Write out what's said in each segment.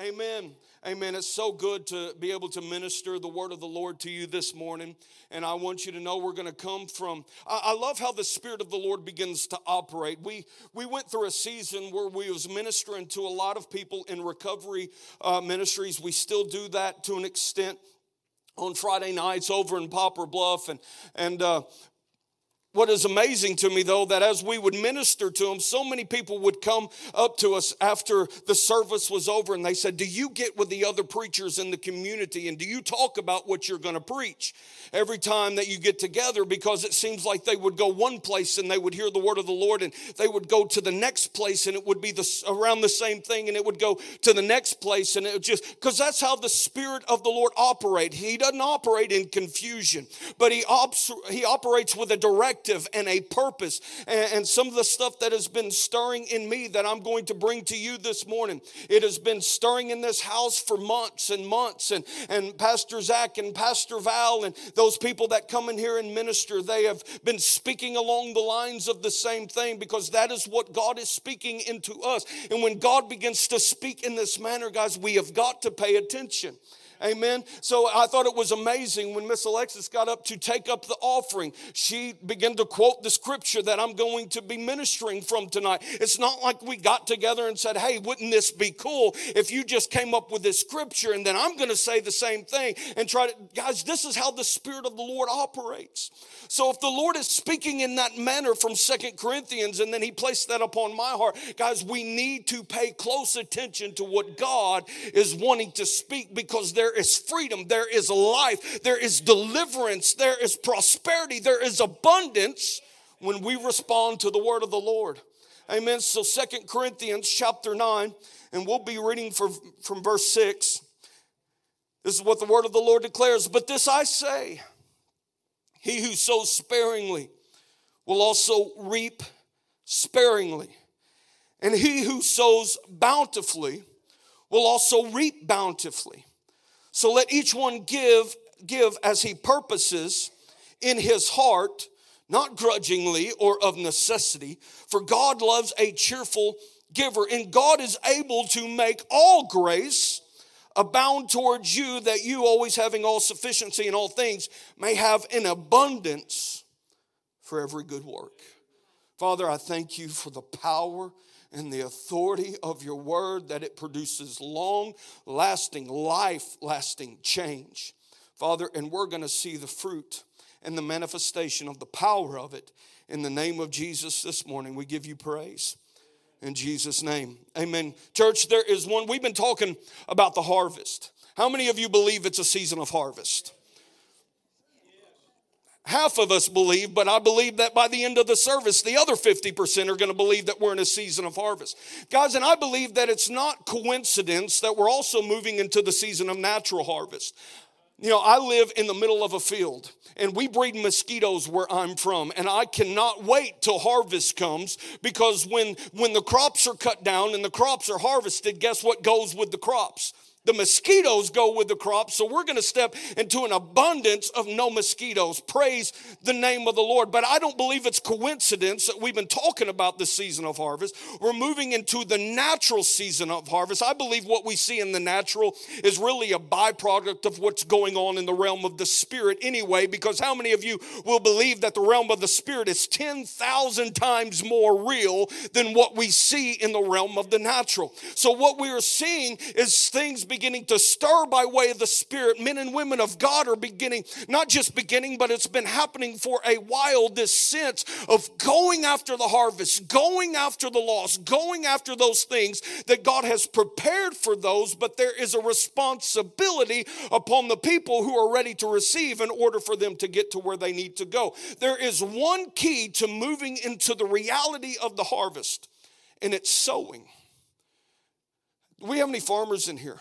Amen. Amen. It's so good to be able to minister the word of the Lord to you this morning. And I want you to know we're going to come from. I, love how the Spirit of the Lord begins to operate. We we went through a season where we was ministering to a lot of people in recovery uh, ministries. We still do that to an extent on Friday nights over in Poplar Bluff, and and uh, what is amazing to me, though, that as we would minister to them, so many people would come up to us after the service was over and they said, Do you get with the other preachers in the community and do you talk about what you're going to preach every time that you get together? Because it seems like they would go one place and they would hear the word of the Lord and they would go to the next place and it would be the, around the same thing and it would go to the next place and it would just, because that's how the Spirit of the Lord operates. He doesn't operate in confusion, but he, ops, he operates with a direct and a purpose. And, and some of the stuff that has been stirring in me that I'm going to bring to you this morning, it has been stirring in this house for months and months. And, and Pastor Zach and Pastor Val and those people that come in here and minister, they have been speaking along the lines of the same thing because that is what God is speaking into us. And when God begins to speak in this manner, guys, we have got to pay attention. Amen. So I thought it was amazing when Miss Alexis got up to take up the offering. She began to quote the scripture that I'm going to be ministering from tonight. It's not like we got together and said, Hey, wouldn't this be cool if you just came up with this scripture and then I'm going to say the same thing and try to, guys, this is how the Spirit of the Lord operates. So if the Lord is speaking in that manner from Second Corinthians and then He placed that upon my heart, guys, we need to pay close attention to what God is wanting to speak because there is freedom, there is life, there is deliverance, there is prosperity, there is abundance when we respond to the word of the Lord. Amen. So Second Corinthians chapter 9, and we'll be reading from, from verse 6. This is what the word of the Lord declares. But this I say, he who sows sparingly will also reap sparingly. And he who sows bountifully will also reap bountifully. So let each one give give as he purposes in his heart, not grudgingly or of necessity, for God loves a cheerful giver, and God is able to make all grace abound towards you, that you, always having all sufficiency in all things, may have an abundance for every good work. Father, I thank you for the power and the authority of your word that it produces long lasting, life lasting change. Father, and we're going to see the fruit and the manifestation of the power of it in the name of Jesus this morning. We give you praise in Jesus' name. Amen. Church, there is one, we've been talking about the harvest. How many of you believe it's a season of harvest? Half of us believe, but I believe that by the end of the service, the other 50% are going to believe that we're in a season of harvest. Guys, and I believe that it's not coincidence that we're also moving into the season of natural harvest. You know, I live in the middle of a field and we breed mosquitoes where I'm from and I cannot wait till harvest comes because when when the crops are cut down and the crops are harvested, guess what goes with the crops? The mosquitoes go with the crop. So we're going to step into an abundance of no mosquitoes. Praise the name of the Lord. But I don't believe it's coincidence that we've been talking about the season of harvest. We're moving into the natural season of harvest. I believe what we see in the natural is really a byproduct of what's going on in the realm of the spirit anyway, because how many of you will believe that the realm of the spirit is 10,000 times more real than what we see in the realm of the natural? So what we are seeing is things beginning to stir by way of the Spirit. Men and women of God are beginning, not just beginning, but it's been happening for a while. This sense of going after the harvest, going after the lost, going after those things that God has prepared for those, but there is a responsibility upon the people who are ready to receive in order for them to get to where they need to go. There is one key to moving into the reality of the harvest, and it's sowing. Do we have any farmers in here?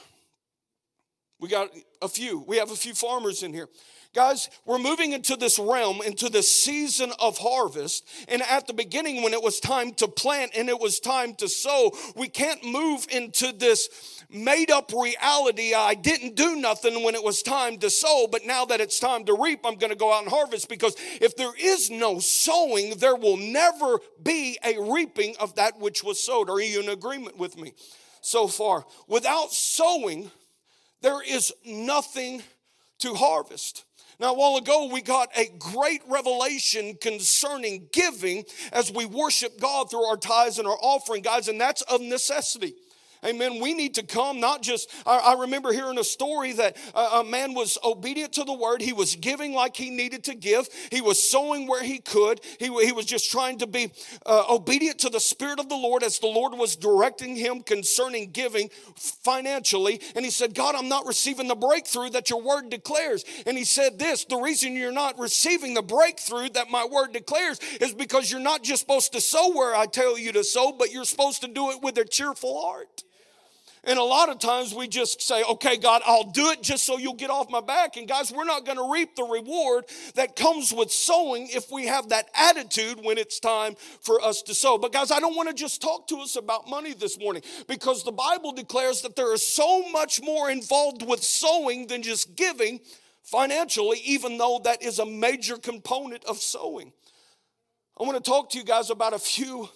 We got a few. We have a few farmers in here. Guys, we're moving into this realm, into the season of harvest. And at the beginning, when it was time to plant and it was time to sow, we can't move into this made up reality. I didn't do nothing when it was time to sow, but now that it's time to reap, I'm going to go out and harvest because if there is no sowing, there will never be a reaping of that which was sowed. Are you in agreement with me? so far. Without sowing, there is nothing to harvest. Now, a while ago, we got a great revelation concerning giving as we worship God through our tithes and our offering, guys, and that's of necessity. Amen. We need to come, not just, I, I remember hearing a story that a, a, man was obedient to the word. He was giving like he needed to give, he was sowing where he could. He, he was just trying to be uh, obedient to the Spirit of the Lord as the Lord was directing him concerning giving financially. And he said, God, I'm not receiving the breakthrough that your word declares. And he said this the reason you're not receiving the breakthrough that my word declares is because you're not just supposed to sow where I tell you to sow, but you're supposed to do it with a cheerful heart. And a lot of times we just say, okay, God, I'll do it just so you'll get off my back. And guys, we're not going to reap the reward that comes with sowing if we have that attitude when it's time for us to sow. But guys, I don't want to just talk to us about money this morning because the Bible declares that there is so much more involved with sowing than just giving financially, even though that is a major component of sowing. I want to talk to you guys about a few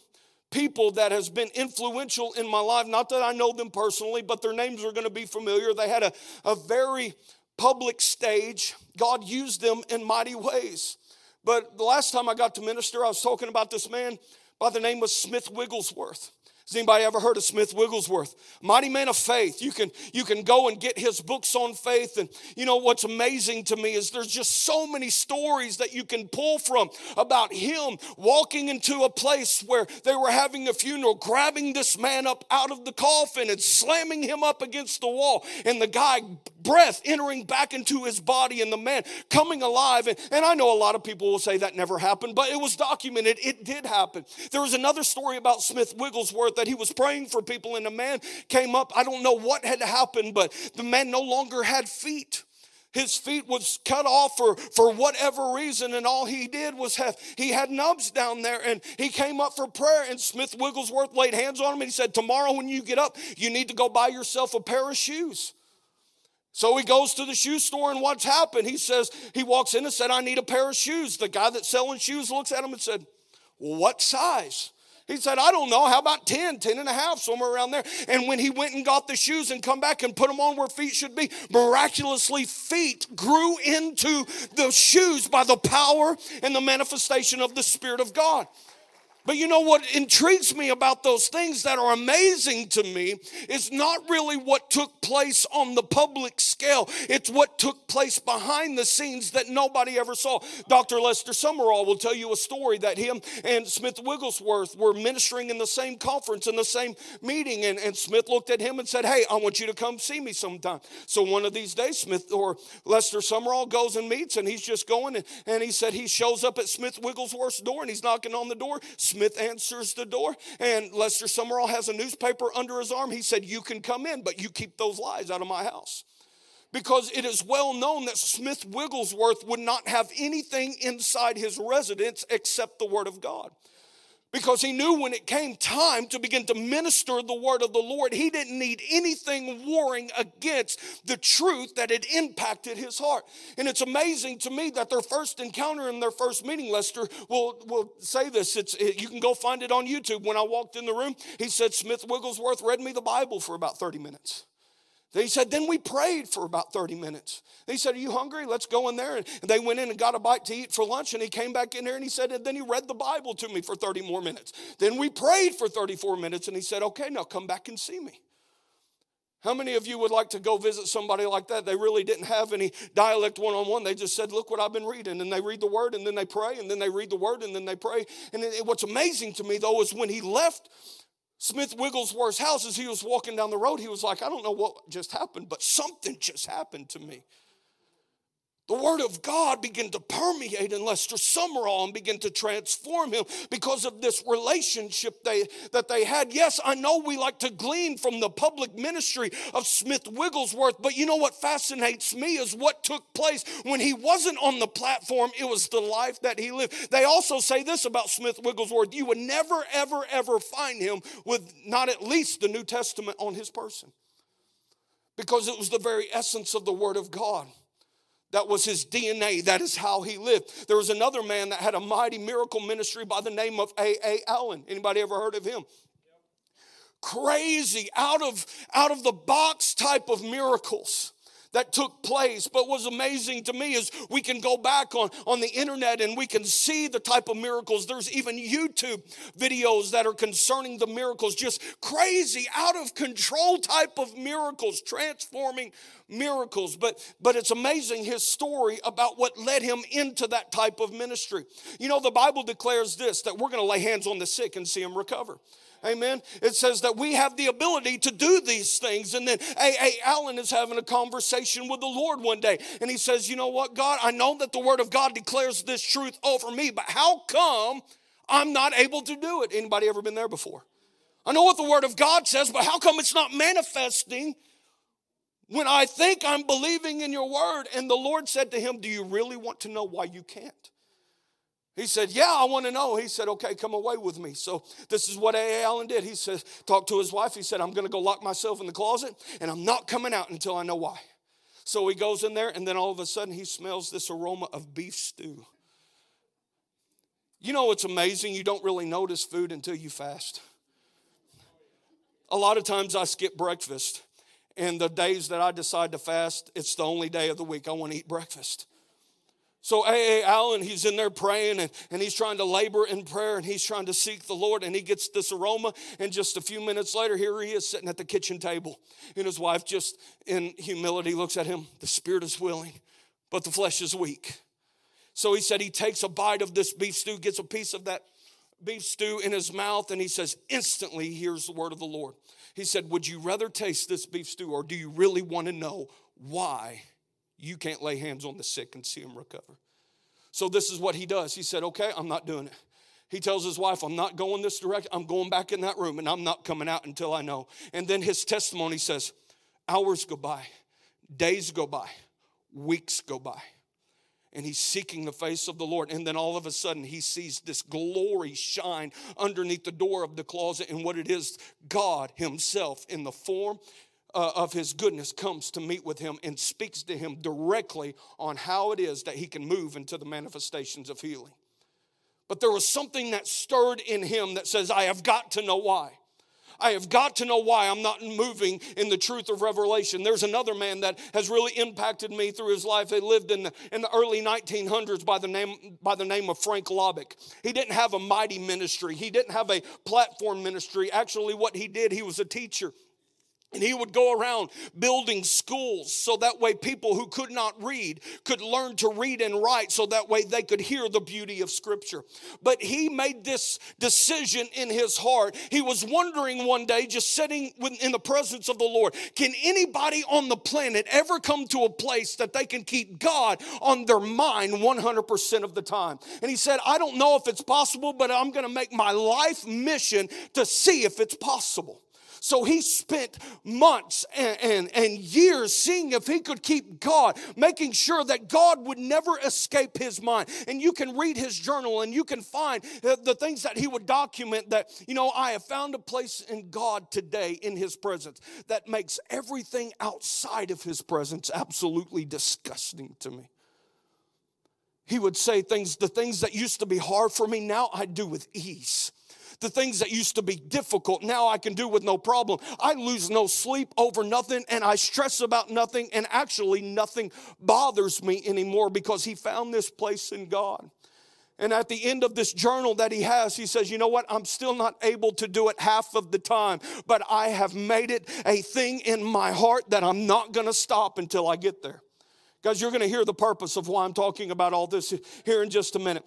people that has been influential in my life. Not that i know them personally but their names are going to be familiar. They had a, a very public stage. God used them in mighty ways. But the last time i got to minister i was talking about this man by the name of smith wigglesworth has anybody ever heard of Smith Wigglesworth? Mighty man of faith. You can you can go and get his books on faith. And you know what's amazing to me is there's just so many stories that you can pull from about him walking into a place where they were having a funeral, grabbing this man up out of the coffin and slamming him up against the wall. And the guy breath entering back into his body and the man coming alive. And, and I know a lot of people will say that never happened, but it was documented. It did happen. There was another story about Smith Wigglesworth that he was praying for people and a man came up. I don't know what had happened, but the man no longer had feet his feet was cut off for, for whatever reason and all he did was have he had nubs down there and he came up for prayer and smith wigglesworth laid hands on him and he said tomorrow when you get up you need to go buy yourself a pair of shoes so he goes to the shoe store, and what's happened? He says, he walks in and said, I need a pair of shoes. The guy that's selling shoes looks at him and said, What size? He said, I don't know. How about 10, 10 and a half, somewhere around there? And when he went and got the shoes and come back and put them on where feet should be, miraculously feet grew into the shoes by the power and the manifestation of the Spirit of God. But you know what intrigues me about those things that are amazing to me is not really what took place on the public scale. It's what took place behind the scenes that nobody ever saw. Dr. Lester Sumrall will tell you a story that him and Smith Wigglesworth were ministering in the same conference, in the same meeting. And, and Smith looked at him and said, Hey, I want you to come see me sometime. So one of these days, Smith or Lester Sumrall goes and meets, and he's just going. And, and he said he shows up at Smith Wigglesworth's door and he's knocking on the door. Answers the door, and Lester Sumrall has a newspaper under his arm. He said, You can come in, but you keep those lies out of my house. Because it is well known that Smith Wigglesworth would not have anything inside his residence except the Word of God because he knew when it came time to begin to minister the word of the Lord, he didn't need anything warring against the truth that had impacted his heart. And it's amazing to me that their first encounter in their first meeting, Lester will, will say this. It's, it, you can go find it on YouTube. When I walked in the room, he said, Smith Wigglesworth read me the Bible for about 30 minutes. He said, then we prayed for about 30 minutes. He said, Are you hungry? Let's go in there. And they went in and got a bite to eat for lunch. And he came back in there and he said, And then he read the Bible to me for 30 more minutes. Then we prayed for 34 minutes. And he said, Okay, now come back and see me. How many of you would like to go visit somebody like that? They really didn't have any dialect one on one. They just said, Look what I've been reading. And they read the word and then they pray and then they read the word and then they pray. And it, what's amazing to me though is when he left Smith Wigglesworth's house, as he was walking down the road, he was like, I don't know what just happened, but something just happened to me. The word of God began to permeate in Lester Sumrall and begin to transform him because of this relationship they, that they had. Yes, I know we like to glean from the public ministry of Smith Wigglesworth, but you know what fascinates me is what took place when he wasn't on the platform. It was the life that he lived. They also say this about Smith Wigglesworth you would never, ever, ever find him with not at least the New Testament on his person because it was the very essence of the Word of God. That was his DNA. That is how he lived. There was another man that had a mighty miracle ministry by the name of A. A. Allen. Anybody ever heard of him? crazy, out of, out of the box type of miracles that took place. But what's amazing to me is we can go back on, on the internet and we can see the type of miracles. There's even YouTube videos that are concerning the miracles, just crazy, out of control type of miracles, transforming miracles. But but it's amazing his story about what led him into that type of ministry. You know, the Bible declares this that we're to lay hands on the sick and see them recover. Amen. It says that we have the ability to do these things. And then A.A. Allen is having a conversation with the Lord one day. And he says, You know what, God, I know that the Word of God declares this truth over me, but how come I'm not able to do it? Anybody ever been there before? I know what the Word of God says, but how come it's not manifesting when I think I'm believing in your Word? And the Lord said to him, Do you really want to know why you can't? He said, Yeah, I want to know. He said, Okay, come away with me. So, this is what A.A. Allen did. He said, Talked to his wife. He said, I'm going to go lock myself in the closet and I'm not coming out until I know why. So, he goes in there and then all of a sudden he smells this aroma of beef stew. You know, it's amazing. You don't really notice food until you fast. A lot of times I skip breakfast, and the days that I decide to fast, it's the only day of the week I want to eat breakfast. So A.A. Allen, he's in there praying and, and he's trying to labor in prayer and he's trying to seek the Lord and he gets this aroma. And just a few minutes later, here he is sitting at the kitchen table. And his wife just in humility looks at him. The spirit is willing, but the flesh is weak. So he said he takes a bite of this beef stew, gets a piece of that beef stew in his mouth, and he says, instantly, hears the word of the Lord. He said, Would you rather taste this beef stew or do you really want to know why you can't lay hands on the sick and see them recover. So this is what he does. He said, Okay, I'm not doing it. He tells his wife, I'm not going this direction. I'm going back in that room and I'm not coming out until I know. And then his testimony says, Hours go by, days go by, weeks go by. And he's seeking the face of the Lord. And then all of a sudden, he sees this glory shine underneath the door of the closet. And what it is, God Himself in the form uh, of his goodness comes to meet with him and speaks to him directly on how it is that he can move into the manifestations of healing. But there was something that stirred in him that says, I have got to know why. I have got to know why I'm not moving in the truth of revelation. There's another man that has really impacted me through his life. He lived in the, in the early 1900s by the, name, by the name of Frank Laubach. He didn't have a mighty ministry, he didn't have a platform ministry. Actually, what he did, he was a teacher. And he would go around building schools so that way people who could not read could learn to read and write so that way they could hear the beauty of Scripture. But he made this decision in his heart. He was wondering one day, just sitting in the presence of the Lord, can anybody on the planet ever come to a place that they can keep God on their mind 100% of the time? And he said, I don't know if it's possible, but I'm going to make my life mission to see if it's possible. So he spent months and, and, and, years seeing if he could keep God, making sure that God would never escape his mind. And you can read his journal and you can find uh, the things that he would document that, you know, I have found a place in God today in his presence that makes everything outside of his presence absolutely disgusting to me. He would say things, the things that used to be hard for me, now I do with ease. The things that used to be difficult, now I can do with no problem. I lose no sleep over nothing and I stress about nothing, and actually nothing bothers me anymore because he found this place in God. And at the end of this journal that he has, he says, You know what? I'm still not able to do it half of the time, but I have made it a thing in my heart that I'm not gonna stop until I get there. Guys, you're gonna hear the purpose of why I'm talking about all this here in just a minute.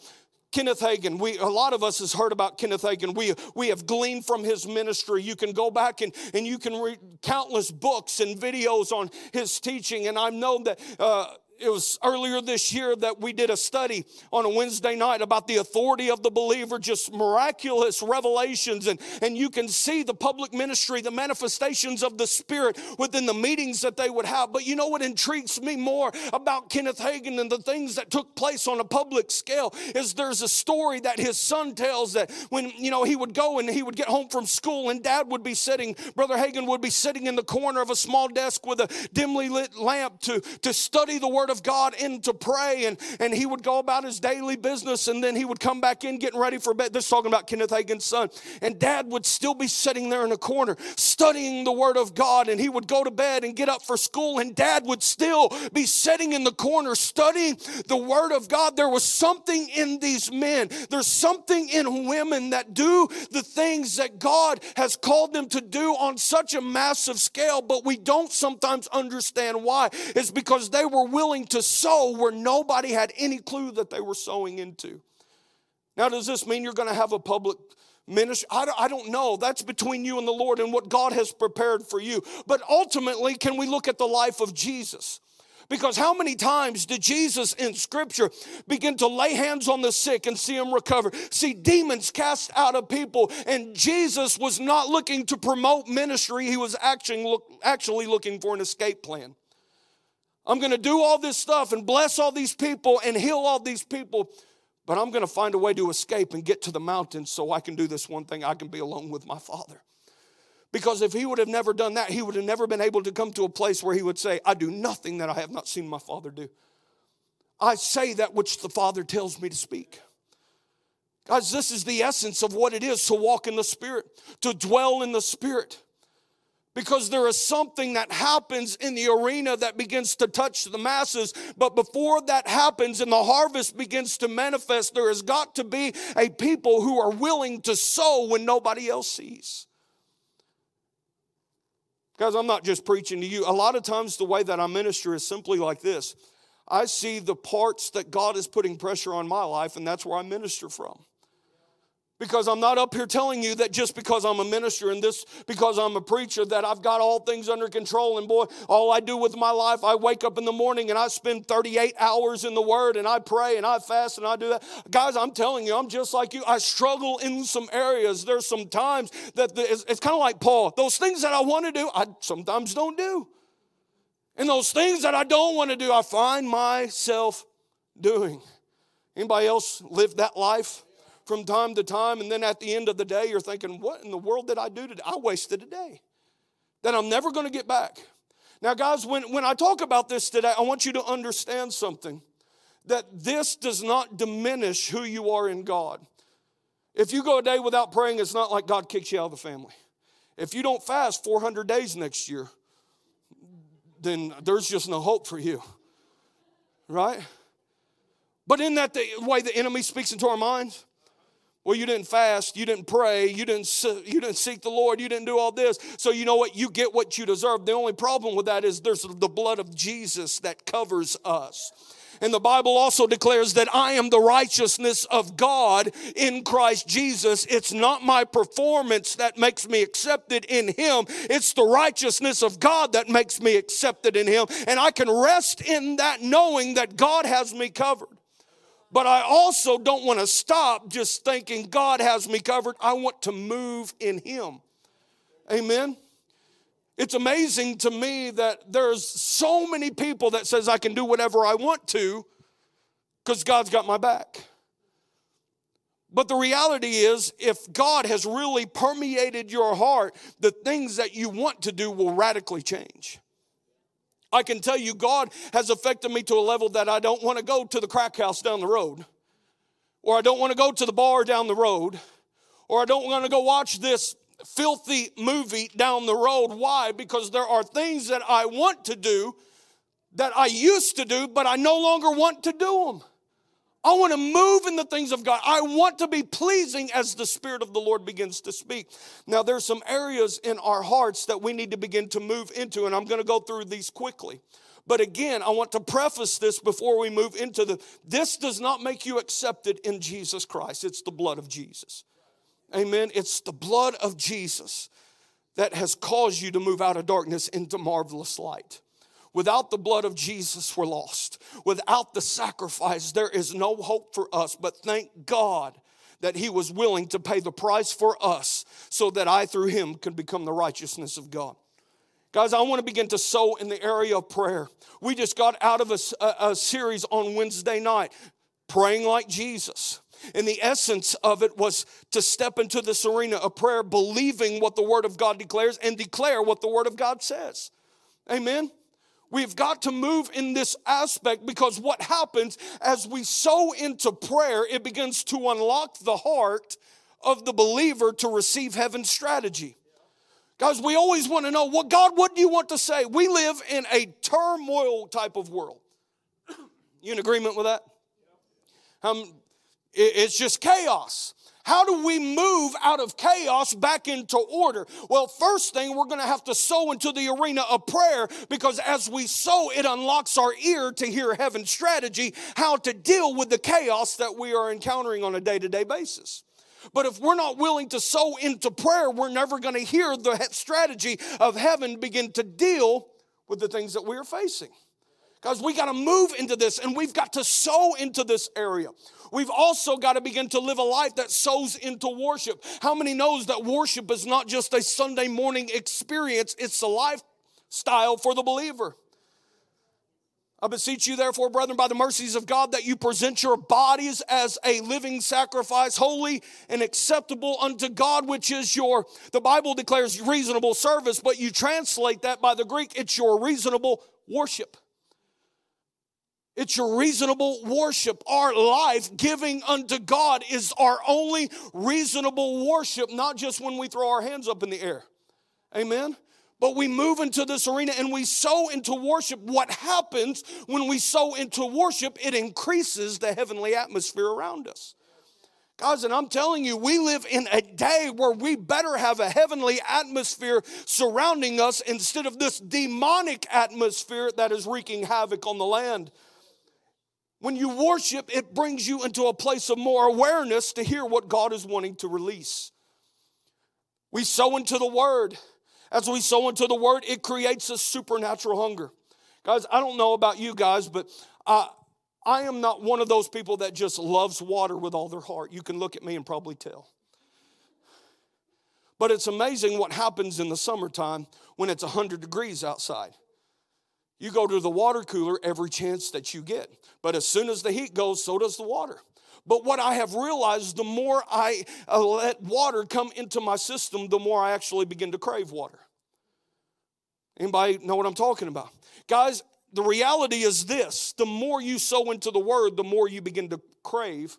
Kenneth Hagin, we, a lot of us has heard about Kenneth Hagin. We, we have gleaned from his ministry. You can go back and, and you can read countless books and videos on his teaching. And I know that uh, it was earlier this year that we did a study on a Wednesday night about the authority of the believer, just miraculous revelations. And, and you can see the public ministry, the manifestations of the Spirit within the meetings that they would have. But you know what intrigues me more about Kenneth Hagin and the things that took place on a public scale is there's a story that his son tells that when, you know, he would go and he would get home from school and dad would be sitting, Brother Hagin would be sitting in the corner of a small desk with a dimly lit lamp to, to study the Word word of God and to pray, and, and he would go about his daily business, and then he would come back in getting ready for bed. This is talking about Kenneth Hagin's son. And dad would still be sitting there in a corner studying the word of God, and he would go to bed and get up for school, and dad would still be sitting in the corner studying the word of God. There was something in these men, there's something in women that do the things that God has called them to do on such a massive scale, but we don't sometimes understand why. It's because they were willing to sow where nobody had any clue that they were sowing into. Now, does this mean you're going to have a public ministry? I don't, I don't know. That's between you and the Lord and what God has prepared for you. But ultimately, can we look at the life of Jesus? Because how many times did Jesus in Scripture begin to lay hands on the sick and see them recover? See demons cast out of people, and Jesus was not looking to promote ministry, he was actually, look, actually looking for an escape plan. I'm going to do all this stuff and bless all these people and heal all these people, but I'm going to find a way to escape and get to the mountains so I can do this one thing. I can be alone with my Father. Because if he would have never done that, he would have never been able to come to a place where he would say, I do nothing that I have not seen my Father do. I say that which the Father tells me to speak. Guys, this is the essence of what it is to walk in the Spirit, to dwell in the Spirit. Because there is something that happens in the arena that begins to touch the masses. But before that happens and the harvest begins to manifest, there has got to be a people who are willing to sow when nobody else sees. Guys, I'm not just preaching to you. A lot of times, the way that I minister is simply like this I see the parts that God is putting pressure on my life, and that's where I minister from. Because I'm not up here telling you that just because I'm a minister and this because I'm a preacher that I've got all things under control. And boy, all I do with my life, I wake up in the morning and I spend 38 hours in the Word and I pray and I fast and I do that. Guys, I'm telling you, I'm just like you. I struggle in some areas. There's some times that the, it's, it's kind of like Paul. Those things that I want to do, I sometimes don't do. And those things that I don't want to do, I find myself doing. Anybody else live that life? From time to time, and then at the end of the day, you're thinking, What in the world did I do today? I wasted a day that I'm never going to get back. Now, guys, when, when I talk about this today, I want you to understand something that this does not diminish who you are in God. If you go a day without praying, it's not like God kicks you out of the family. If you don't fast 400 days next year, then there's just no hope for you, right? But in that the way the enemy speaks into our minds? Well, you didn't fast, you didn't pray, you didn't, you didn't seek the Lord, you didn't do all this. So, you know what? You get what you deserve. The only problem with that is there's the blood of Jesus that covers us. And the Bible also declares that I am the righteousness of God in Christ Jesus. It's not my performance that makes me accepted in Him, it's the righteousness of God that makes me accepted in Him. And I can rest in that knowing that God has me covered. But I also don't want to stop just thinking God has me covered. I want to move in Him. Amen. It's amazing to me that there's so many people that says I can do whatever I want to because God's got my back. But the reality is, if God has really permeated your heart, the things that you want to do will radically change. I can tell you, God has affected me to a level that I don't want to go to the crack house down the road, or I don't want to go to the bar down the road, or I don't want to go watch this filthy movie down the road. Why? Because there are things that I want to do that I used to do, but I no longer want to do them. I want to move in the things of God. I want to be pleasing as the Spirit of the Lord begins to speak. Now, there's some areas in our hearts that we need to begin to move into, and I'm going to go through these quickly. But again, I want to preface this before we move into the this does not make you accepted in Jesus Christ. It's the blood of Jesus. Amen. It's the blood of Jesus that has caused you to move out of darkness into marvelous light. Without the blood of Jesus, we're lost. Without the sacrifice, there is no hope for us. But thank God that He was willing to pay the price for us so that I, through Him, could become the righteousness of God. Guys, I want to begin to sow in the area of prayer. We just got out of a, a, a series on Wednesday night, praying like Jesus. And the essence of it was to step into this arena of prayer, believing what the Word of God declares and declare what the Word of God says. Amen. We've got to move in this aspect because what happens as we sow into prayer, it begins to unlock the heart of the believer to receive heaven's strategy. Guys, we always want to know what God, what do you want to say? We live in a turmoil type of world. You in agreement with that? Um, it's just chaos. How do we move out of chaos back into order? Well, first thing, we're going to have to sow into the arena of prayer because as we sow, it unlocks our ear to hear heaven's strategy, how to deal with the chaos that we are encountering on a day to day basis. But if we're not willing to sow into prayer, we're never going to hear the strategy of heaven begin to deal with the things that we are facing. Guys, we got to move into this and we've got to sow into this area. We've also got to begin to live a life that sows into worship. How many knows that worship is not just a Sunday morning experience, it's a lifestyle for the believer. I beseech you, therefore, brethren, by the mercies of God, that you present your bodies as a living sacrifice, holy and acceptable unto God, which is your, the Bible declares reasonable service, but you translate that by the Greek, it's your reasonable worship. It's your reasonable worship. Our life giving unto God is our only reasonable worship, not just when we throw our hands up in the air. Amen. But we move into this arena and we sow into worship. What happens when we sow into worship? It increases the heavenly atmosphere around us. Guys, and I'm telling you, we live in a day where we better have a heavenly atmosphere surrounding us instead of this demonic atmosphere that is wreaking havoc on the land. When you worship, it brings you into a place of more awareness to hear what God is wanting to release. We sow into the word. As we sow into the word, it creates a supernatural hunger. Guys, I don't know about you guys, but uh, I am not one of those people that just loves water with all their heart. You can look at me and probably tell. But it's amazing what happens in the summertime when it's 100 degrees outside. You go to the water cooler every chance that you get. But as soon as the heat goes, so does the water. But what I have realized, the more I uh, let water come into my system, the more I actually begin to crave water. Anybody know what I'm talking about? Guys, the reality is this the more you sow into the word, the more you begin to crave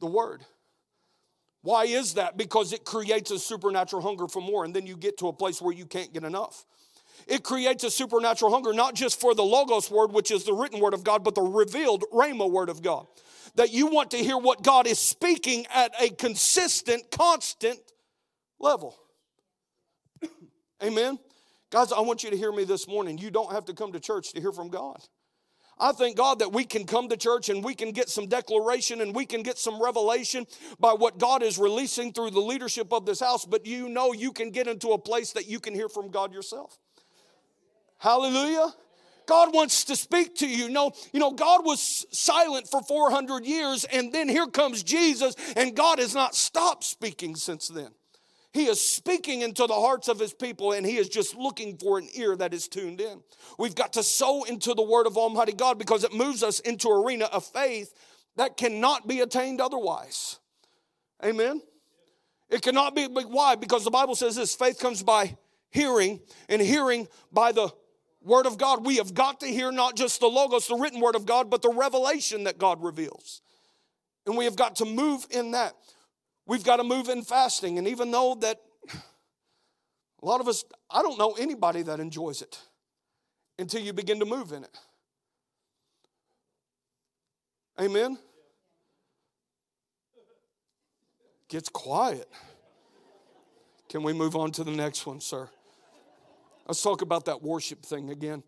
the word. Why is that? Because it creates a supernatural hunger for more, and then you get to a place where you can't get enough. It creates a supernatural hunger, not just for the Logos word, which is the written word of God, but the revealed Rhema word of God. That you want to hear what God is speaking at a consistent, constant level. Amen. Guys, I want you to hear me this morning. You don't have to come to church to hear from God. I thank God that we can come to church and we can get some declaration and we can get some revelation by what God is releasing through the leadership of this house, but you know you can get into a place that you can hear from God yourself. Hallelujah. God wants to speak to you. No, you know, God was silent for 400 years, and then here comes Jesus, and God has not stopped speaking since then. He is speaking into the hearts of his people, and he is just looking for an ear that is tuned in. We've got to sow into the word of Almighty God because it moves us into arena of faith that cannot be attained otherwise. Amen. It cannot be, why? Because the Bible says this faith comes by hearing, and hearing by the Word of God. We have got to hear not just the Logos, the written Word of God, but the revelation that God reveals. And we have got to move in that. We've got to move in fasting. And even though that a lot of us, I don't know anybody that enjoys it until you begin to move in it. Amen? Gets quiet. Can we move on to the next one, sir? Let's talk about that worship thing again.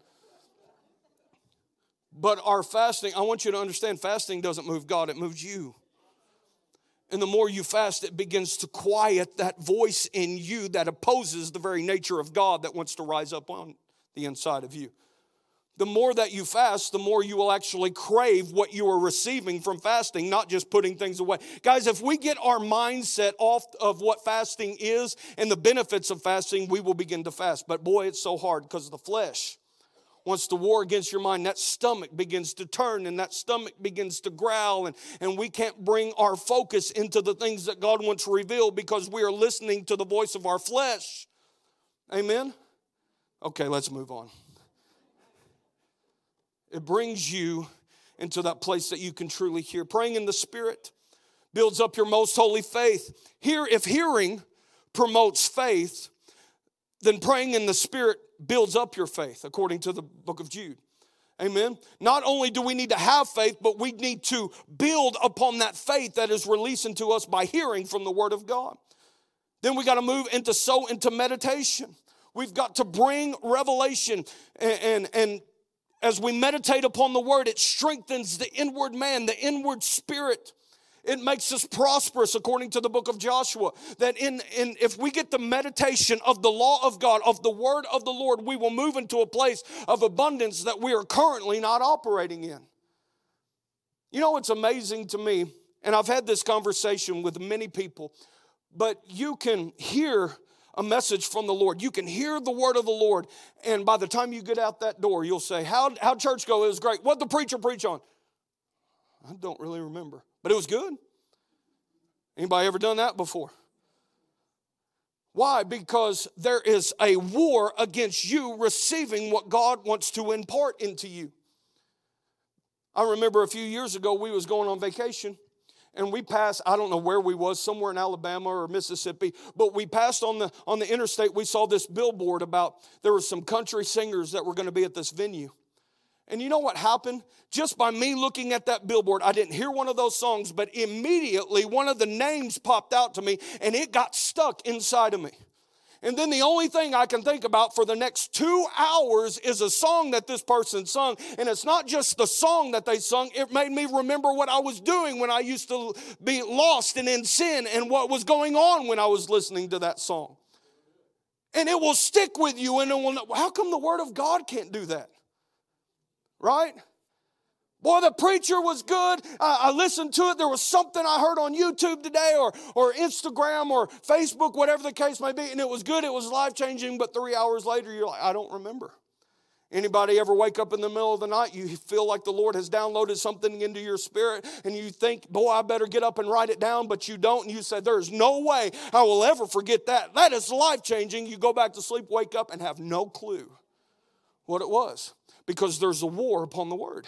But our fasting, I want you to understand fasting doesn't move God, it moves you. And the more you fast, it begins to quiet that voice in you that opposes the very nature of God that wants to rise up on the inside of you the more that you fast, the more you will actually crave what you are receiving from fasting, not just putting things away. Guys, if we get our mindset off of what fasting is and the benefits of fasting, we will begin to fast. But boy, it's so hard because the flesh wants to war against your mind. That stomach begins to turn and that stomach begins to growl, and, and we can't bring our focus into the things that God wants to reveal because we are listening to the voice of our flesh. Amen? Okay, let's move on. It brings you into that place that you can truly hear. Praying in the Spirit builds up your most holy faith. Here, if hearing promotes faith, then praying in the Spirit builds up your faith, according to the book of Jude. Amen. Not only do we need to have faith, but we need to build upon that faith that is released into us by hearing from the Word of God. Then we got to move into so into meditation. We've got to bring revelation and, and, and as we meditate upon the word, it strengthens the inward man, the inward spirit. It makes us prosperous according to the book of Joshua. That in, in if we get the meditation of the law of God, of the word of the Lord, we will move into a place of abundance that we are currently not operating in. You know, it's amazing to me, and I've had this conversation with many people, but you can hear a message from the Lord. You can hear the word of the Lord, and by the time you get out that door, you'll say, How how church go? It was great. What the preacher preach on? I don't really remember, but it was good. Anybody ever done that before? Why? Because there is a war against you receiving what God wants to impart into you. I remember a few years ago we was going on vacation and we passed i don't know where we was somewhere in alabama or mississippi but we passed on the on the interstate we saw this billboard about there were some country singers that were going to be at this venue. And you know what happened? Just by me looking at that billboard i didn't hear one of those songs but immediately one of the names popped out to me and it got stuck inside of me and then the only thing I can think about for the next two hours is a song that this person sung. And it's not just the song that they sung, it made me remember what I was doing when I used to be lost and in sin and what was going on when I was listening to that song. And it will stick with you. And it will, how come the Word of God can't do that? Right? Boy, the preacher was good. I, I, listened to it. There was something I heard on YouTube today or, or Instagram or Facebook, whatever the case may be, and it was good. It was life changing. But three hours later, you're like, I don't remember. Anybody ever wake up in the middle of the night, you feel like the Lord has downloaded something into your spirit, and you think, Boy, I better get up and write it down, but you don't, and you said, There's no way I will ever forget that. That is life changing. You go back to sleep, wake up, and have no clue what it was because there's a war upon the word.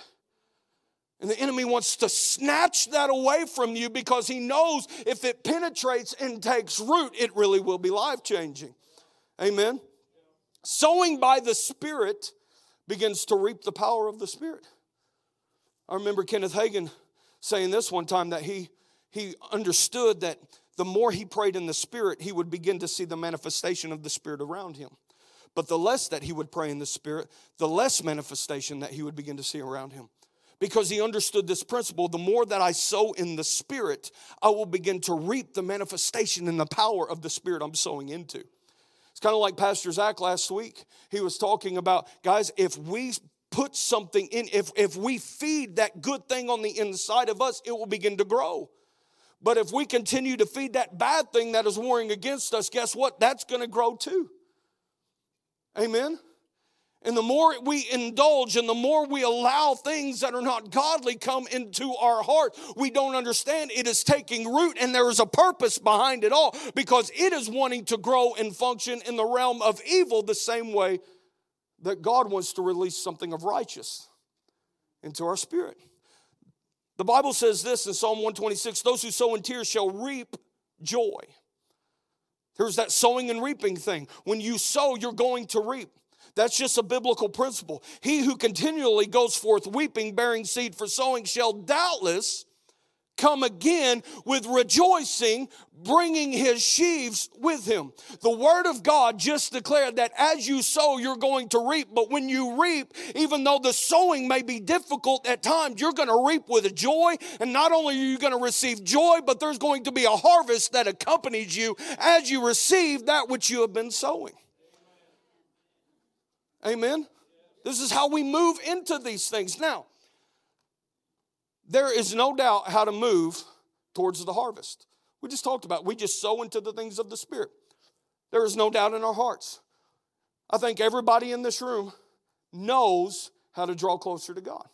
And the enemy wants to snatch that away from you because he knows if it penetrates and takes root, it really will be life changing. Amen. Sowing by the Spirit begins to reap the power of the Spirit. I remember Kenneth Hagin saying this one time that he, he understood that the more he prayed in the Spirit, he would begin to see the manifestation of the Spirit around him. But the less that he would pray in the Spirit, the less manifestation that he would begin to see around him because he understood this principle the more that I sow in the Spirit, I will begin to reap the manifestation and the power of the Spirit I'm sowing into. It's kind of like Pastor Zach last week. He was talking about, guys, if we put something in, if, if we feed that good thing on the inside of us, it will begin to grow. But if we continue to feed that bad thing that is warring against us, guess what? That's going to grow too. Amen. And the more we indulge and the more we allow things that are not godly come into our heart, we don't understand it is taking root and there is a purpose behind it all because it is wanting to grow and function in the realm of evil the same way that God wants to release something of righteous into our spirit. The Bible says this in Psalm 126 those who sow in tears shall reap joy. There's that sowing and reaping thing. When you sow, you're going to reap. That's just a biblical principle. He who continually goes forth weeping, bearing seed for sowing, shall doubtless come again with rejoicing, bringing his sheaves with him. The word of God just declared that as you sow, you're going to reap. But when you reap, even though the sowing may be difficult at times, you're going to reap with a joy. And not only are you going to receive joy, but there's going to be a harvest that accompanies you as you receive that which you have been sowing. Amen? This is how we move into these things. Now, there is no doubt how to move towards the harvest. We just talked about, we just sow into the things of the Spirit. There is no doubt in our hearts. I think everybody in this room knows how to draw closer to God.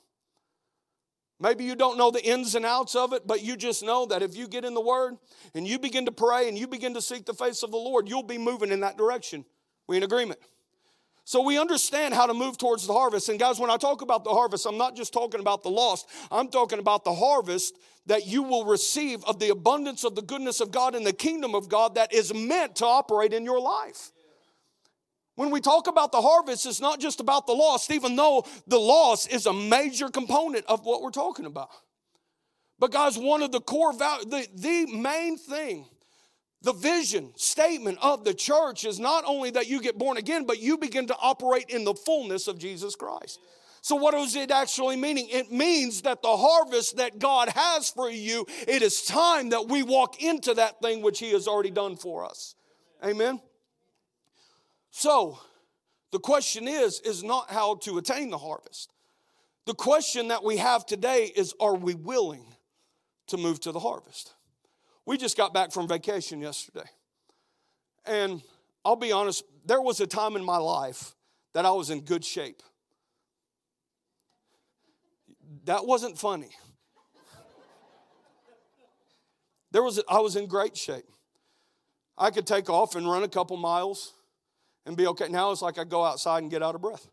Maybe you don't know the ins and outs of it, but you just know that if you get in the Word and you begin to pray and you begin to seek the face of the Lord, you'll be moving in that direction. We in agreement? So we understand how to move towards the harvest. And guys, when I talk about the harvest, I'm not just talking about the lost, I'm talking about the harvest that you will receive of the abundance of the goodness of God and the kingdom of God that is meant to operate in your life. When we talk about the harvest, it's not just about the lost, even though the loss is a major component of what we're talking about. But, guys, one of the core values, the, the main thing the vision statement of the church is not only that you get born again, but you begin to operate in the fullness of Jesus Christ. So, what is it actually meaning? It means that the harvest that God has for you, it is time that we walk into that thing which He has already done for us. Amen. So, the question is is not how to attain the harvest. The question that we have today is are we willing to move to the harvest? We just got back from vacation yesterday. And I'll be honest, there was a time in my life that I was in good shape. That wasn't funny. There was I was in great shape. I could take off and run a couple miles and be okay. Now it's like I go outside and get out of breath.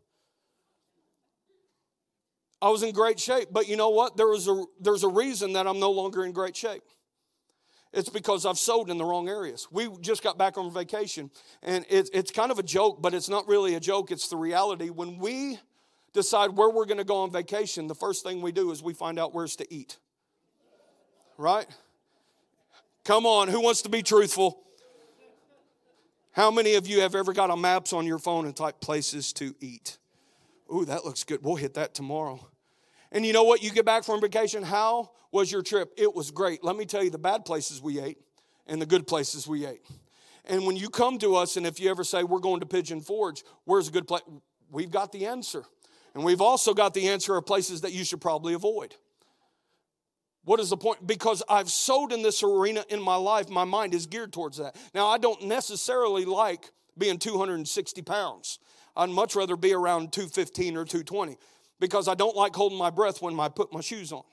I was in great shape, but you know what? There was a there's a reason that I'm no longer in great shape. It's because I've sowed in the wrong areas. We just got back on vacation, and it's, it's kind of a joke, but it's not really a joke, it's the reality. When we decide where we're going to go on vacation, the first thing we do is we find out where's to eat. Right? Come on, who wants to be truthful? How many of you have ever got a maps on your phone and type places to eat? Ooh, that looks good. We'll hit that tomorrow. And you know what? You get back from vacation, how was your trip? It was great. Let me tell you the bad places we ate and the good places we ate. And when you come to us, and if you ever say, We're going to Pigeon Forge, where's a good place? We've got the answer. And we've also got the answer of places that you should probably avoid. What is the point? Because I've sowed in this arena in my life, my mind is geared towards that. Now, I don't necessarily like being 260 pounds. I'd much rather be around 215 or 220 because I don't like holding my breath when I put my shoes on.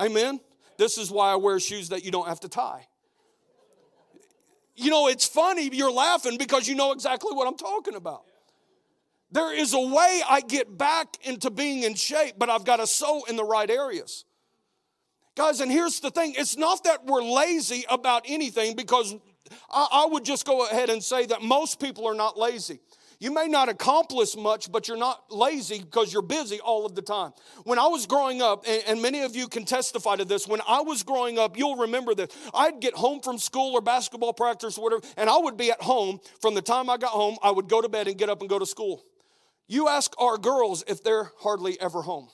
Amen? This is why I wear shoes that you don't have to tie. You know, it's funny, you're laughing because you know exactly what I'm talking about. There is a way I get back into being in shape, but I've got to sow in the right areas. Guys, and here's the thing it's not that we're lazy about anything because I, I would just go ahead and say that most people are not lazy. You may not accomplish much, but you're not lazy because you're busy all of the time. When I was growing up, and, many of you can testify to this, when I was growing up, you'll remember this. I'd get home from school or basketball practice or whatever, and I would be at home. From the time I got home, I would go to bed and get up and go to school. You ask our girls if they're hardly ever home.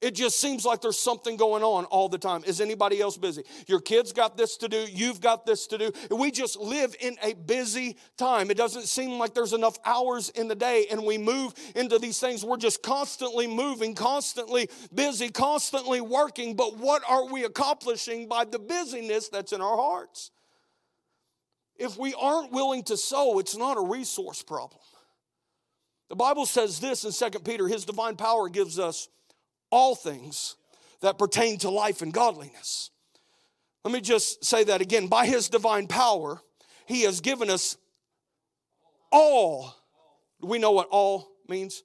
It just seems like there's something going on all the time. Is anybody else busy? Your kids got this to do, you've got this to do. We just live in a busy time. It doesn't seem like there's enough hours in the day, and we move into these things. We're just constantly moving, constantly busy, constantly working. But what are we accomplishing by the busyness that's in our hearts? If we aren't willing to sow, it's not a resource problem. The Bible says this in 2 Peter His divine power gives us all things that pertain to life and godliness. Let me just say that again. By his divine power, he has given us all. Do we know what all means?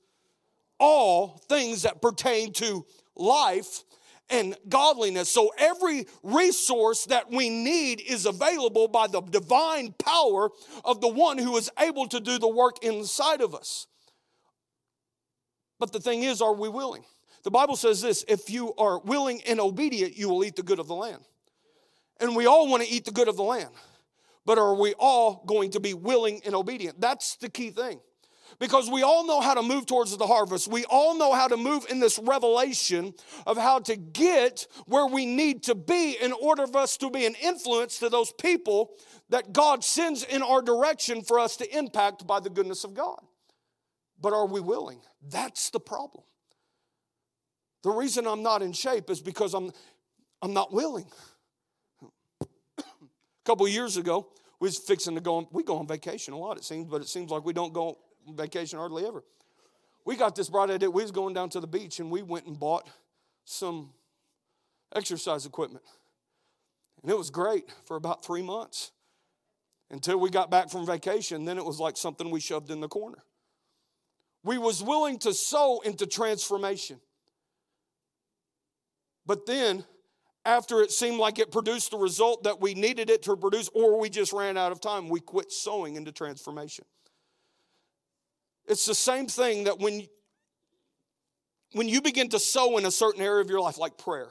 All things that pertain to life and godliness. So every resource that we need is available by the divine power of the one who is able to do the work inside of us. But the thing is, are we willing? The Bible says this if you are willing and obedient, you will eat the good of the land. And we all want to eat the good of the land. But are we all going to be willing and obedient? That's the key thing. Because we all know how to move towards the harvest. We all know how to move in this revelation of how to get where we need to be in order for us to be an influence to those people that God sends in our direction for us to impact by the goodness of God. But are we willing? That's the problem. The reason I'm not in shape is because I'm, I'm not willing. a couple years ago, we was fixing to go on, we go on vacation a lot, it seems, but it seems like we don't go on vacation hardly ever. We got this bright idea. We was going down to the beach and we went and bought some exercise equipment. And it was great for about three months. Until we got back from vacation, then it was like something we shoved in the corner. We was willing to sow into transformation. But then, after it seemed like it produced the result that we needed it to produce, or we just ran out of time, we quit sowing into transformation. It's the same thing that when, when you begin to sow in a certain area of your life, like prayer,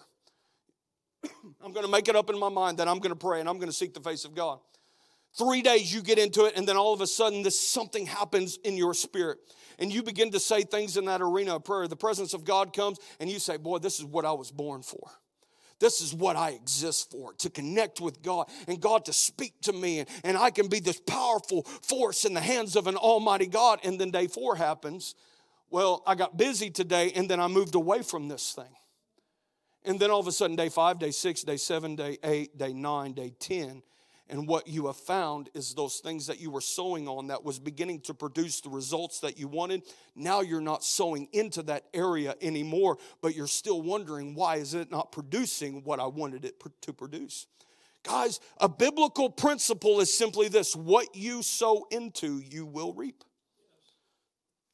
I'm going to make it up in my mind that I'm going to pray and I'm going to seek the face of God. Three days you get into it, and then all of a sudden, this something happens in your spirit, and you begin to say things in that arena of prayer. The presence of God comes, and you say, Boy, this is what I was born for. This is what I exist for to connect with God and God to speak to me, and, and I can be this powerful force in the hands of an almighty God. And then day four happens. Well, I got busy today, and then I moved away from this thing. And then all of a sudden, day five, day six, day seven, day eight, day nine, day 10, and what you have found is those things that you were sowing on that was beginning to produce the results that you wanted. Now you're not sowing into that area anymore, but you're still wondering why is it not producing what I wanted it to produce? Guys, a biblical principle is simply this what you sow into, you will reap.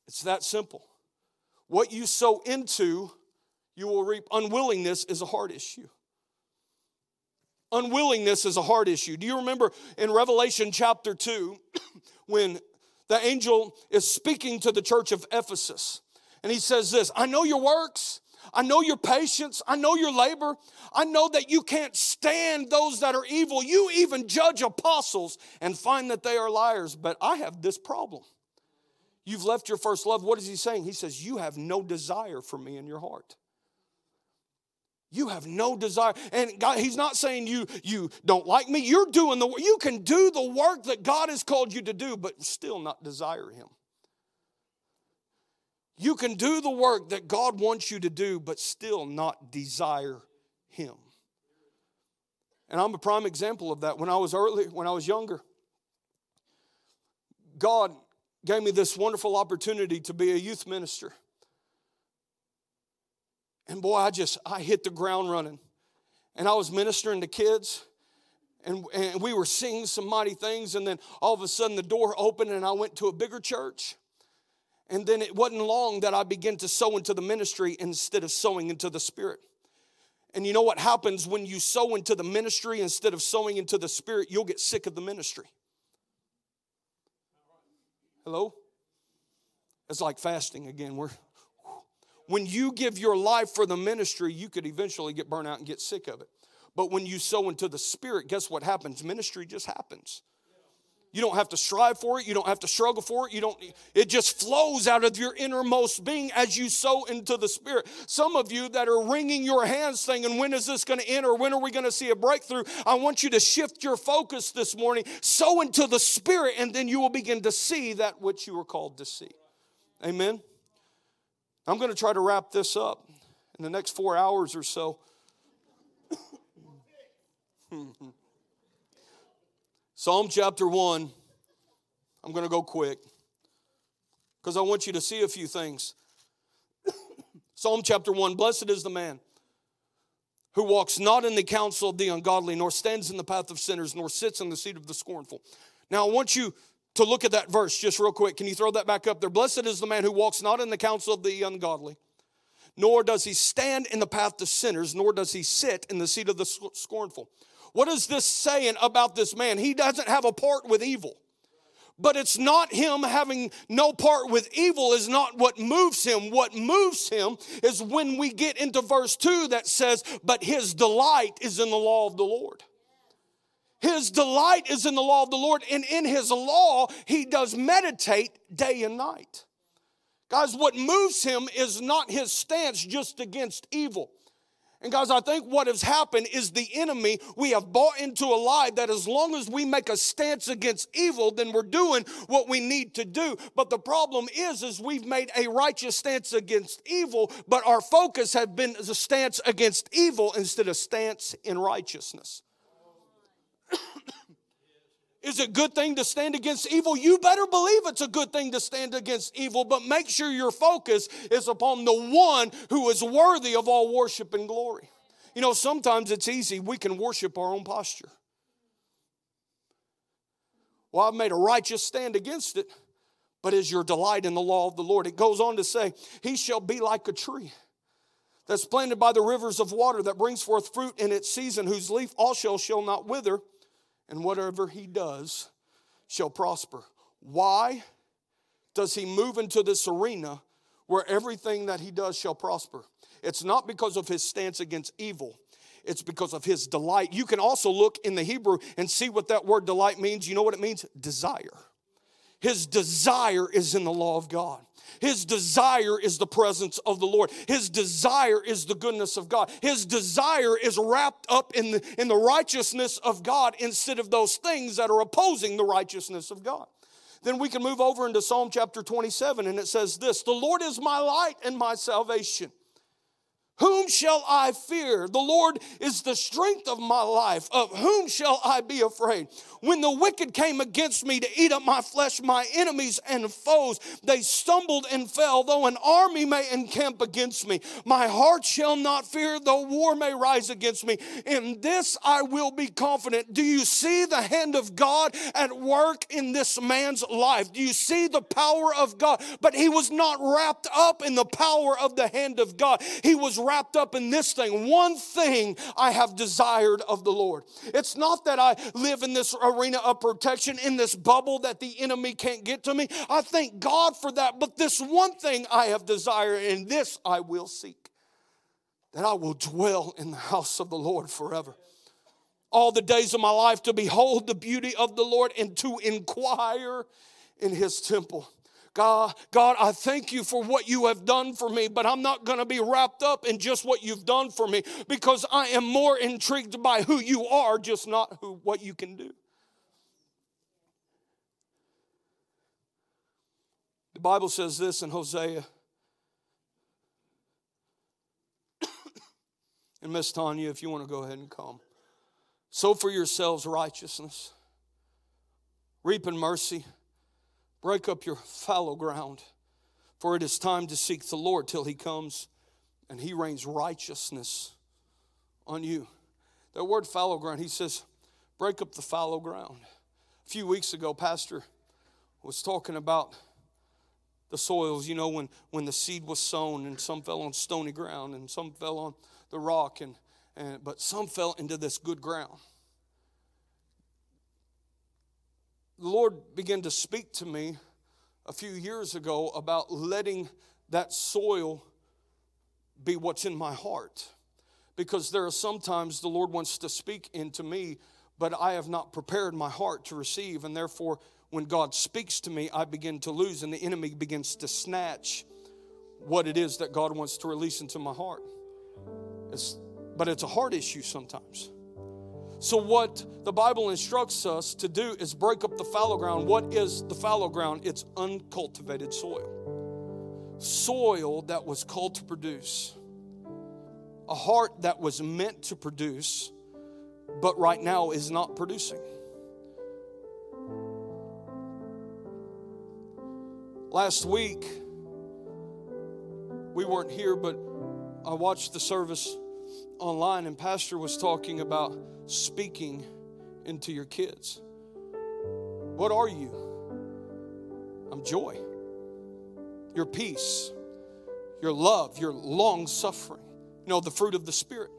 It's that simple. What you sow into, you will reap. Unwillingness is a hard issue. Unwillingness is a hard issue. Do you remember in Revelation chapter 2 when the angel is speaking to the church of Ephesus? And he says this I know your works. I know your patience. I know your labor. I know that you can't stand those that are evil. You even judge apostles and find that they are liars. But I have this problem. You've left your first love. What is he saying? He says, You have no desire for me in your heart. You have no desire. And God, He's not saying you, you don't like me. You're doing the You can do the work that God has called you to do, but still not desire Him. You can do the work that God wants you to do, but still not desire Him. And I'm a prime example of that. When I was early, when I was younger, God gave me this wonderful opportunity to be a youth minister. And boy, I just, I hit the ground running. And I was ministering to kids. And, and we were singing some mighty things. And then all of a sudden the door opened and I went to a bigger church. And then it wasn't long that I began to sow into the ministry instead of sowing into the spirit. And you know what happens when you sow into the ministry instead of sowing into the spirit? You'll get sick of the ministry. Hello? It's like fasting again. We're when you give your life for the ministry, you could eventually get burnt out and get sick of it. But when you sow into the Spirit, guess what happens? Ministry just happens. You don't have to strive for it. You don't have to struggle for it. You don't, it just flows out of your innermost being as you sow into the Spirit. Some of you that are wringing your hands saying, when is this going to end or when are we going to see a breakthrough? I want you to shift your focus this morning, sow into the Spirit, and then you will begin to see that which you were called to see. Amen. I'm going to try to wrap this up in the next four hours or so. Psalm chapter 1, I'm going to go quick because I want you to see a few things. Psalm chapter 1 Blessed is the man who walks not in the counsel of the ungodly, nor stands in the path of sinners, nor sits in the seat of the scornful. Now, I want you to look at that verse just real quick. Can you throw that back up there? Blessed is the man who walks not in the counsel of the ungodly, nor does he stand in the path of sinners, nor does he sit in the seat of the scornful. What is this saying about this man? He doesn't have a part with evil. But it's not him having no part with evil, is not what moves him. What moves him is when we get into verse 2 that says, But his delight is in the law of the Lord. His delight is in the law of the Lord, and in his law, he does meditate day and night. Guys, what moves him is not his stance just against evil. And guys, I think what has happened is the enemy, we have bought into a lie that as long as we make a stance against evil, then we're doing what we need to do. But the problem is, is we've made a righteous stance against evil, but our focus has been a stance against evil instead of stance in righteousness. Is it a good thing to stand against evil? You better believe it's a good thing to stand against evil, but make sure your focus is upon the one who is worthy of all worship and glory. You know, sometimes it's easy. We can worship our own posture. Well, I've made a righteous stand against it, but is your delight in the law of the Lord? It goes on to say, He shall be like a tree that's planted by the rivers of water that brings forth fruit in its season, whose leaf also shall not wither, and whatever he does shall prosper. Why does he move into this arena where everything that he does shall prosper? It's not because of his stance against evil. It's because of his delight. You can also look in the Hebrew and see what that word delight means. You know what it means? Desire. His desire is in the law of God. His desire is the presence of the Lord. His desire is the goodness of God. His desire is wrapped up in the, in the righteousness of God instead of those things that are opposing the righteousness of God. Then we can move over into Psalm chapter 27, and it says this The Lord is my light and my salvation. Whom shall I fear? The Lord is the strength of my life. Of whom shall I be afraid? When the wicked came against me to eat up my flesh, my enemies and foes, they stumbled and fell. Though an army may encamp against me, my heart shall not fear, though war may rise against me. In this I will be confident. Do you see the hand of God at work in this man's life? Do you see the power of God? But he was not wrapped up in the power of the hand of God. He was wrapped up in this thing. One thing I have desired of the Lord. It's not that I live in this arena of protection, in this bubble that the enemy can't get to me. I thank God for that. But this one thing I have desired, and this I will seek that I will dwell in the house of the Lord forever. All the days of my life to behold the beauty of the Lord and to inquire in his temple. God, God, I thank you for what you have done for me, but I'm not going to be wrapped up in just what you've done for me because I am more intrigued by who you are, just not who what you can do. The Bible says this in Hosea. and Miss Tanya, if you want to go ahead and come. Sow for yourselves righteousness, reap in mercy Break up your fallow ground, for it is time to seek the Lord till he comes and he rains righteousness on you. That word fallow ground, he says, break up the fallow ground. A few weeks ago, Pastor was talking about the soils, you know, when, when the seed was sown and some fell on stony ground and some fell on the rock, and, and but some fell into this good ground. The Lord began to speak to me a few years ago about letting that soil be what's in my heart. Because there are sometimes the Lord wants to speak into me, but I have not prepared my heart to receive. And therefore, when God speaks to me, I begin to lose, and the enemy begins to snatch what it is that God wants to release into my heart. It's, but it's a heart issue sometimes. So, what the Bible instructs us to do is break up the fallow ground. What is the fallow ground? It's uncultivated soil. Soil that was called to produce. A heart that was meant to produce, but right now is not producing. Last week, we weren't here, but I watched the service online, and Pastor was talking about speaking into your kids. What are you? I'm joy, your peace, your love, your long suffering. You know, the fruit of the Spirit.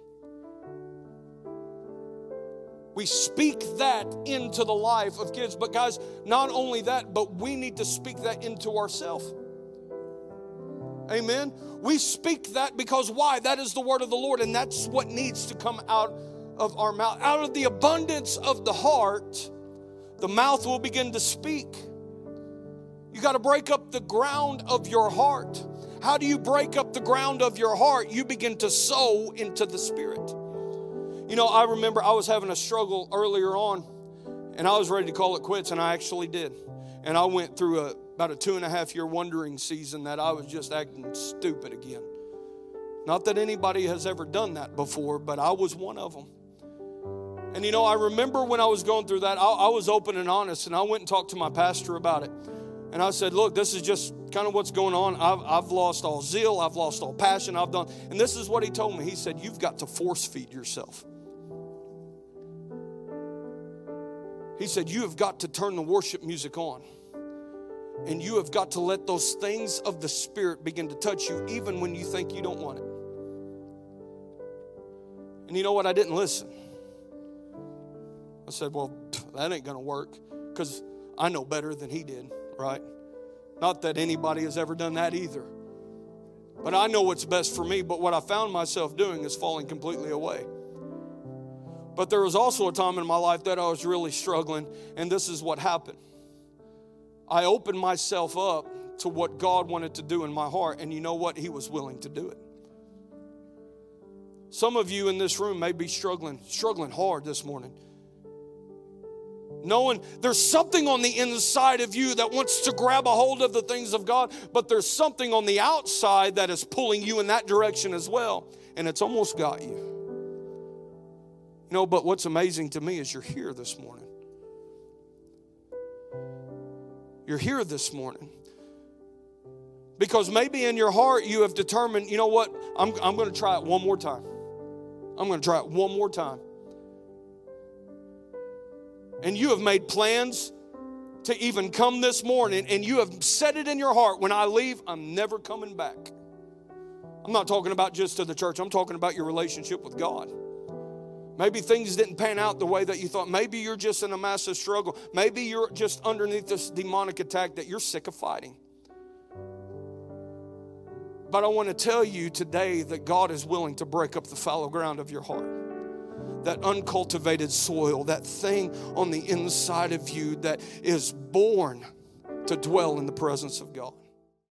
We speak that into the life of kids. But, guys, not only that, but we need to speak that into ourselves. Amen. We speak that because why? That is the word of the Lord, and that's what needs to come out of our mouth. Out of the abundance of the heart, the mouth will begin to speak. You got to break up the ground of your heart. How do you break up the ground of your heart? You begin to sow into the Spirit. You know, I remember I was having a struggle earlier on, and I was ready to call it quits, and I actually did. And I went through a, about a two and a half year wondering season that I was just acting stupid again. Not that anybody has ever done that before, but I was one of them. And you know, I remember when I was going through that, I, I, was open and honest, and I went and talked to my pastor about it. And I said, Look, this is just kind of what's going on. I've, I've lost all zeal, I've lost all passion, I've done. And this is what he told me. He said, You've got to force feed yourself. He said, You have got to turn the worship music on. And you have got to let those things of the Spirit begin to touch you, even when you think you don't want it. And you know what? I didn't listen. I said, Well, that ain't going to work because I know better than he did, right? Not that anybody has ever done that either. But I know what's best for me. But what I found myself doing is falling completely away. But there was also a time in my life that I was really struggling, and this is what happened. I opened myself up to what God wanted to do in my heart, and you know what? He was willing to do it. Some of you in this room may be struggling, struggling hard this morning. Knowing there's something on the inside of you that wants to grab a hold of the things of God, but there's something on the outside that is pulling you in that direction as well, and it's almost got you. You know, but what's amazing to me is you're here this morning. You're here this morning. Because maybe in your heart you have determined, you know what, I'm, I'm going to try it one more time. I'm going to try it one more time. And you have made plans to even come this morning, and you have said it in your heart when I leave, I'm never coming back. I'm not talking about just to the church, I'm talking about your relationship with God. Maybe things didn't pan out the way that you thought. Maybe you're just in a massive struggle. Maybe you're just underneath this demonic attack that you're sick of fighting. But I want to tell you today that God is willing to break up the fallow ground of your heart. That uncultivated soil, that thing on the inside of you that is born to dwell in the presence of God.